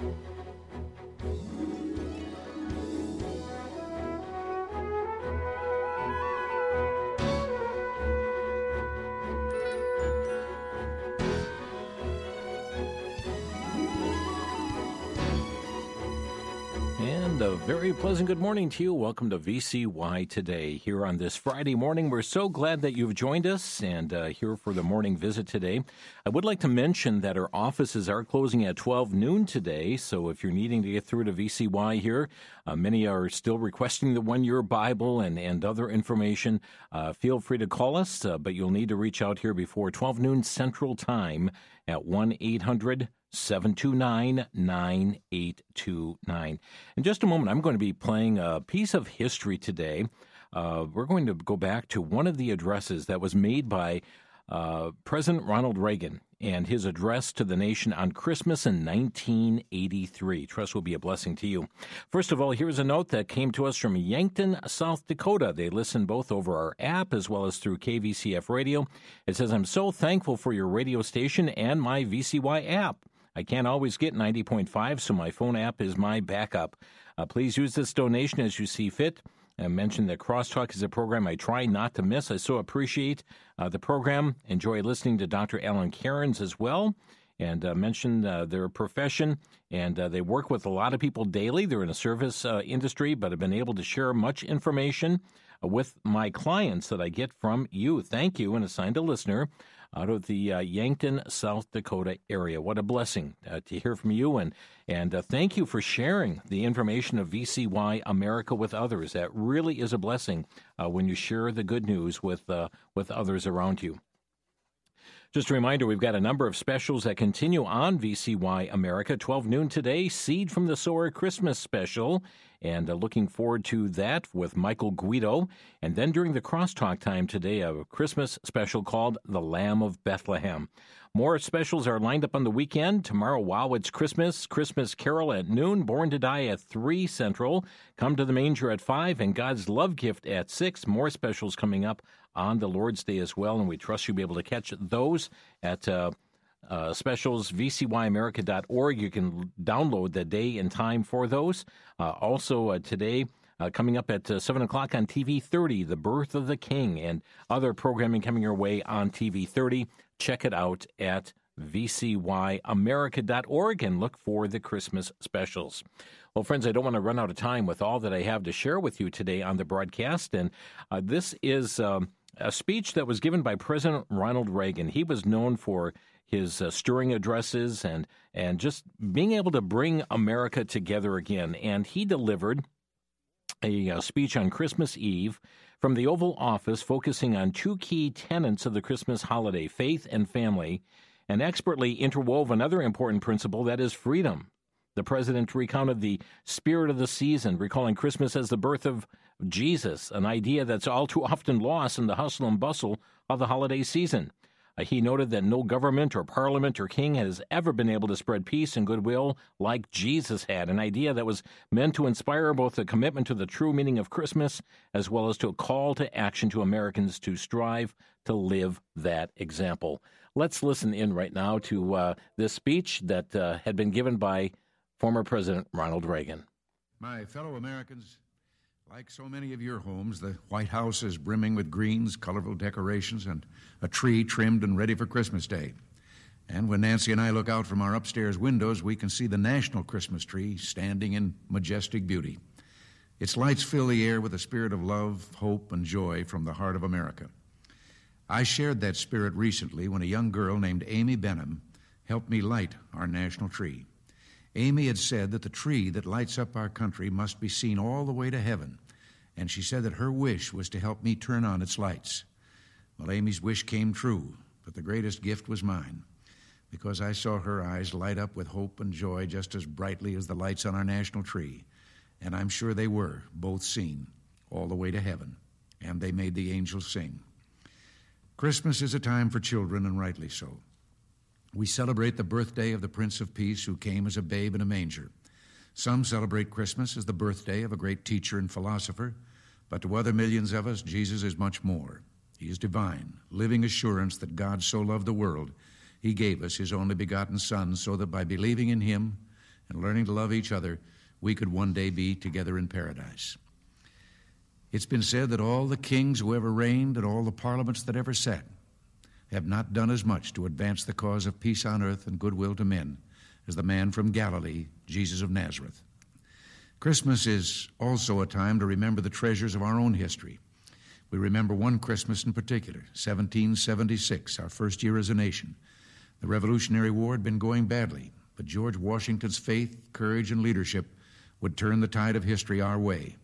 Thank you. A very pleasant good morning to you. Welcome to VCY today. Here on this Friday morning, we're so glad that you've joined us and uh, here for the morning visit today. I would like to mention that our offices are closing at 12 noon today. So if you're needing to get through to VCY here, uh, many are still requesting the one year Bible and, and other information. Uh, feel free to call us, uh, but you'll need to reach out here before 12 noon Central Time at 1 800 729 9829. In just a moment, I'm going to be playing a piece of history today. Uh, we're going to go back to one of the addresses that was made by uh, President Ronald Reagan and his address to the nation on Christmas in 1983. Trust will be a blessing to you. First of all, here's a note that came to us from Yankton, South Dakota. They listen both over our app as well as through KVCF radio. It says, I'm so thankful for your radio station and my VCY app. I can't always get 90.5, so my phone app is my backup. Uh, please use this donation as you see fit. I mentioned that Crosstalk is a program I try not to miss. I so appreciate uh, the program. Enjoy listening to Dr. Alan Cairns as well. And uh, mentioned uh, their profession, and uh, they work with a lot of people daily. They're in a service uh, industry, but have been able to share much information uh, with my clients that I get from you. Thank you, and assigned a listener out of the uh, Yankton, South Dakota area. What a blessing uh, to hear from you, and and uh, thank you for sharing the information of VCY America with others. That really is a blessing uh, when you share the good news with uh, with others around you. Just a reminder, we've got a number of specials that continue on VCY America. 12 noon today, Seed from the Sower Christmas special and uh, looking forward to that with Michael Guido. And then during the crosstalk time today, a Christmas special called The Lamb of Bethlehem. More specials are lined up on the weekend. Tomorrow, wow, it's Christmas. Christmas Carol at noon, Born to Die at 3 Central. Come to the Manger at 5, and God's Love Gift at 6. More specials coming up on the Lord's Day as well, and we trust you'll be able to catch those at uh, uh, specials, vcyamerica.org. You can download the day and time for those. Uh, also, uh, today, uh, coming up at uh, 7 o'clock on TV 30, The Birth of the King, and other programming coming your way on TV 30. Check it out at vcyamerica.org and look for the Christmas specials. Well, friends, I don't want to run out of time with all that I have to share with you today on the broadcast. And uh, this is um, a speech that was given by President Ronald Reagan. He was known for his uh, stirring addresses and and just being able to bring America together again. And he delivered a, uh, speech on Christmas Eve from the Oval Office, focusing on two key tenets of the Christmas holiday: faith and family, and expertly interwove another important principle that is freedom. The president recounted the spirit of the season, recalling Christmas as the birth of Jesus, an idea that's all too often lost in the hustle and bustle of the holiday season. Uh, he noted that no government or parliament or king has ever been able to spread peace and goodwill like Jesus had, an idea that was meant to inspire both a commitment to the true meaning of Christmas as well as to a call to action to Americans to strive to live that example. Let's listen in right now to uh, this speech that uh, had been given by former President Ronald Reagan. My fellow Americans, like so many of your homes, the White House is brimming with greens, colorful decorations, and a tree trimmed and ready for Christmas Day. And when Nancy and I look out from our upstairs windows, we can see the national Christmas tree standing in majestic beauty. Its lights fill the air with a spirit of love, hope, and joy from the heart of America. I shared that spirit recently when a young girl named Amy Benham helped me light our national tree. Amy had said that the tree that lights up our country must be seen all the way to heaven, and she said that her wish was to help me turn on its lights. Well, Amy's wish came true, but the greatest gift was mine, because I saw her eyes light up with hope and joy just as brightly as the lights on our national tree, and I'm sure they were both seen all the way to heaven, and they made the angels sing. Christmas is a time for children, and rightly so. We celebrate the birthday of the Prince of Peace who came as a babe in a manger. Some celebrate Christmas as the birthday of a great teacher and philosopher, but to other millions of us, Jesus is much more. He is divine, living assurance that God so loved the world, he gave us his only begotten Son, so that by believing in him and learning to love each other, we could one day be together in paradise. It's been said that all the kings who ever reigned and all the parliaments that ever sat have not done as much to advance the cause of peace on earth and goodwill to men as the man from Galilee, Jesus of Nazareth. Christmas is also a time to remember the treasures of our own history. We remember one Christmas in particular, 1776, our first year as a nation. The Revolutionary War had been going badly, but George Washington's faith, courage, and leadership would turn the tide of history our way.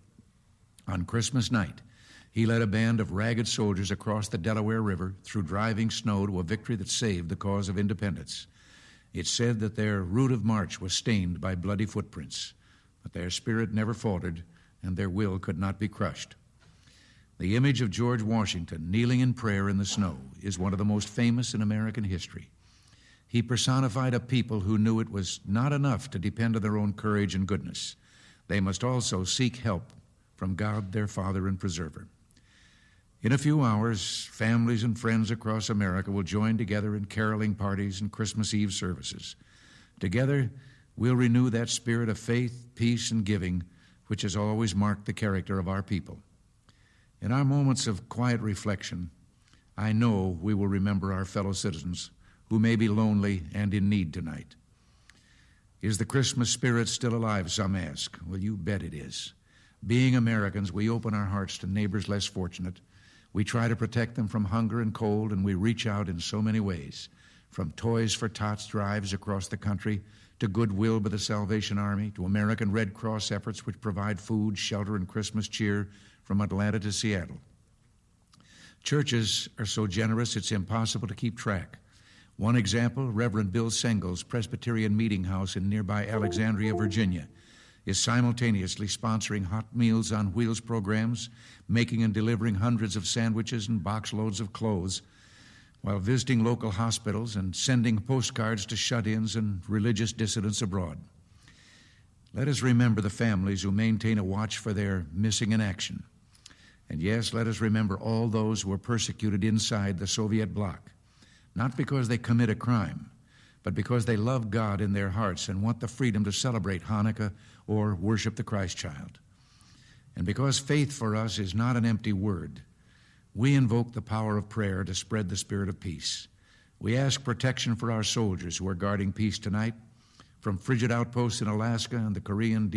On Christmas night, he led a band of ragged soldiers across the Delaware River through driving snow to a victory that saved the cause of independence. It's said that their route of march was stained by bloody footprints, but their spirit never faltered and their will could not be crushed. The image of George Washington kneeling in prayer in the snow is one of the most famous in American history. He personified a people who knew it was not enough to depend on their own courage and goodness. They must also seek help from God, their Father and Preserver. In a few hours, families and friends across America will join together in caroling parties and Christmas Eve services. Together, we'll renew that spirit of faith, peace, and giving which has always marked the character of our people. In our moments of quiet reflection, I know we will remember our fellow citizens who may be lonely and in need tonight. Is the Christmas spirit still alive, some ask? Well, you bet it is. Being Americans, we open our hearts to neighbors less fortunate we try to protect them from hunger and cold, and we reach out in so many ways from Toys for Tots drives across the country to Goodwill by the Salvation Army to American Red Cross efforts which provide food, shelter, and Christmas cheer from Atlanta to Seattle. Churches are so generous it's impossible to keep track. One example Reverend Bill Sengel's Presbyterian Meeting House in nearby Alexandria, Virginia is simultaneously sponsoring Hot Meals on Wheels programs, making and delivering hundreds of sandwiches and box loads of clothes, while visiting local hospitals and sending postcards to shut ins and religious dissidents abroad. Let us remember the families who maintain a watch for their missing in action. And yes, let us remember all those who were persecuted inside the Soviet bloc, not because they commit a crime, but because they love God in their hearts and want the freedom to celebrate Hanukkah or worship the Christ child. And because faith for us is not an empty word, we invoke the power of prayer to spread the spirit of peace. We ask protection for our soldiers who are guarding peace tonight, from frigid outposts in Alaska and the Korean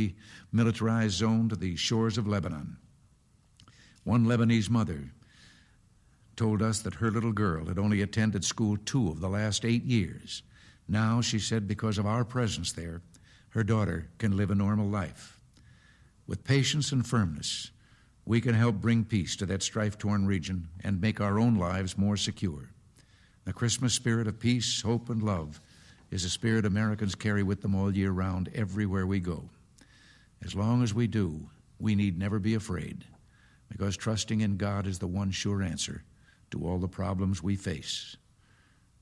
demilitarized zone to the shores of Lebanon. One Lebanese mother told us that her little girl had only attended school two of the last eight years. Now, she said, because of our presence there, her daughter can live a normal life. With patience and firmness, we can help bring peace to that strife torn region and make our own lives more secure. The Christmas spirit of peace, hope, and love is a spirit Americans carry with them all year round everywhere we go. As long as we do, we need never be afraid, because trusting in God is the one sure answer to all the problems we face.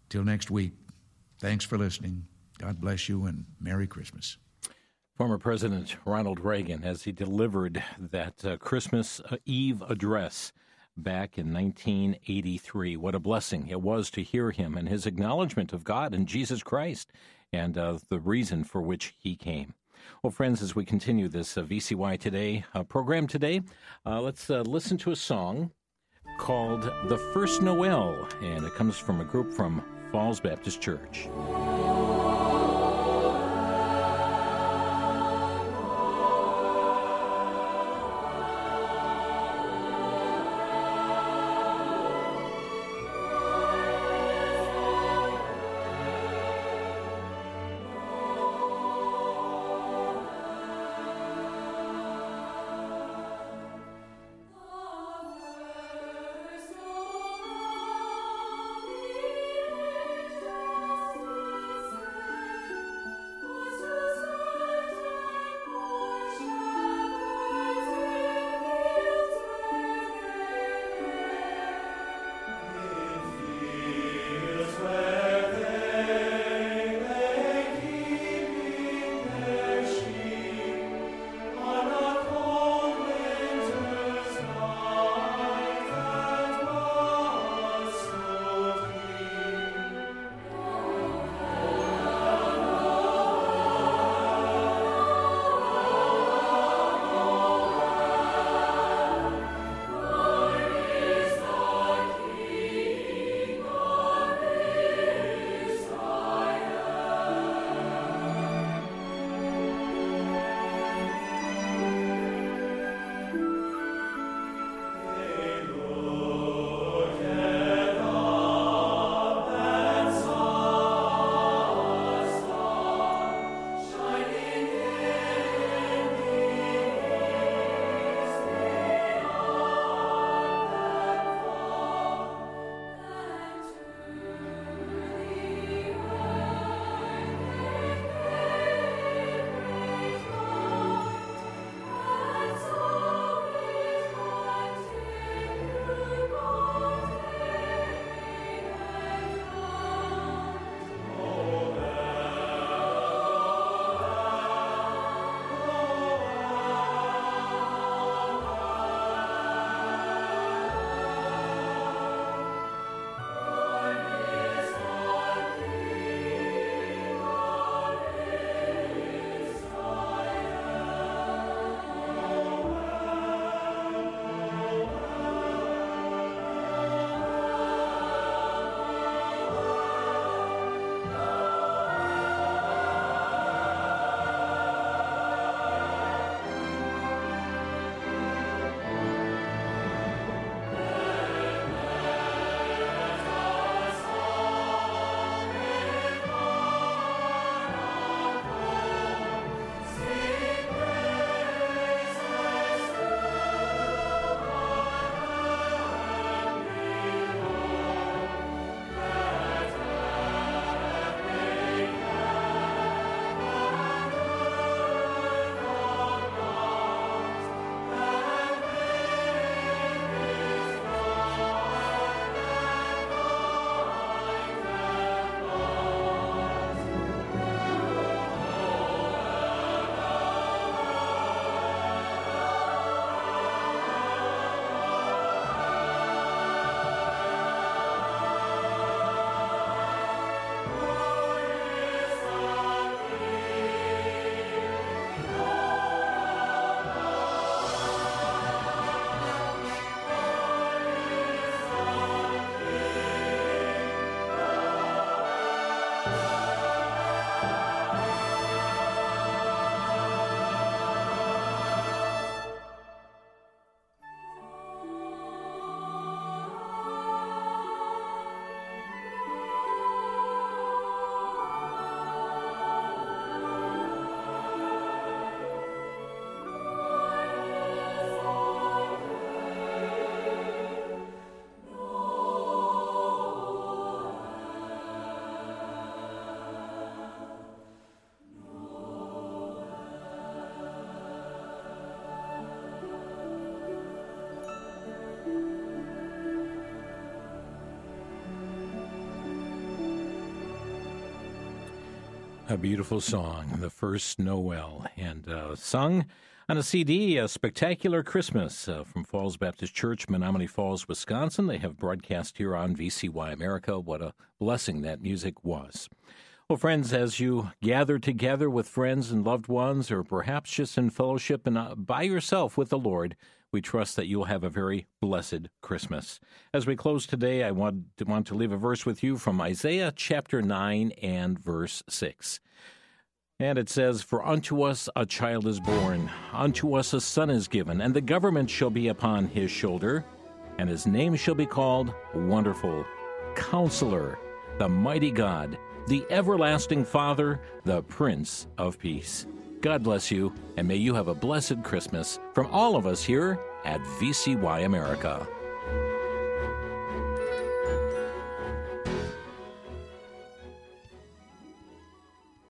Till next week, thanks for listening. God bless you and Merry Christmas. Former President Ronald Reagan, as he delivered that uh, Christmas uh, Eve address back in 1983. What a blessing it was to hear him and his acknowledgement of God and Jesus Christ and uh, the reason for which he came. Well, friends, as we continue this uh, VCY Today uh, program today, uh, let's listen to a song called The First Noel, and it comes from a group from Falls Baptist Church. A beautiful song, the first Noel, and uh, sung on a CD, A Spectacular Christmas uh, from Falls Baptist Church, Menomonee Falls, Wisconsin. They have broadcast here on VCY America. What a blessing that music was. Well, friends, as you gather together with friends and loved ones, or perhaps just in fellowship and uh, by yourself with the Lord, we trust that you'll have a very blessed Christmas. As we close today, I want to, want to leave a verse with you from Isaiah chapter 9 and verse 6. And it says, For unto us a child is born, unto us a son is given, and the government shall be upon his shoulder, and his name shall be called Wonderful, Counselor, the Mighty God, the Everlasting Father, the Prince of Peace. God bless you, and may you have a blessed Christmas from all of us here at VCY America.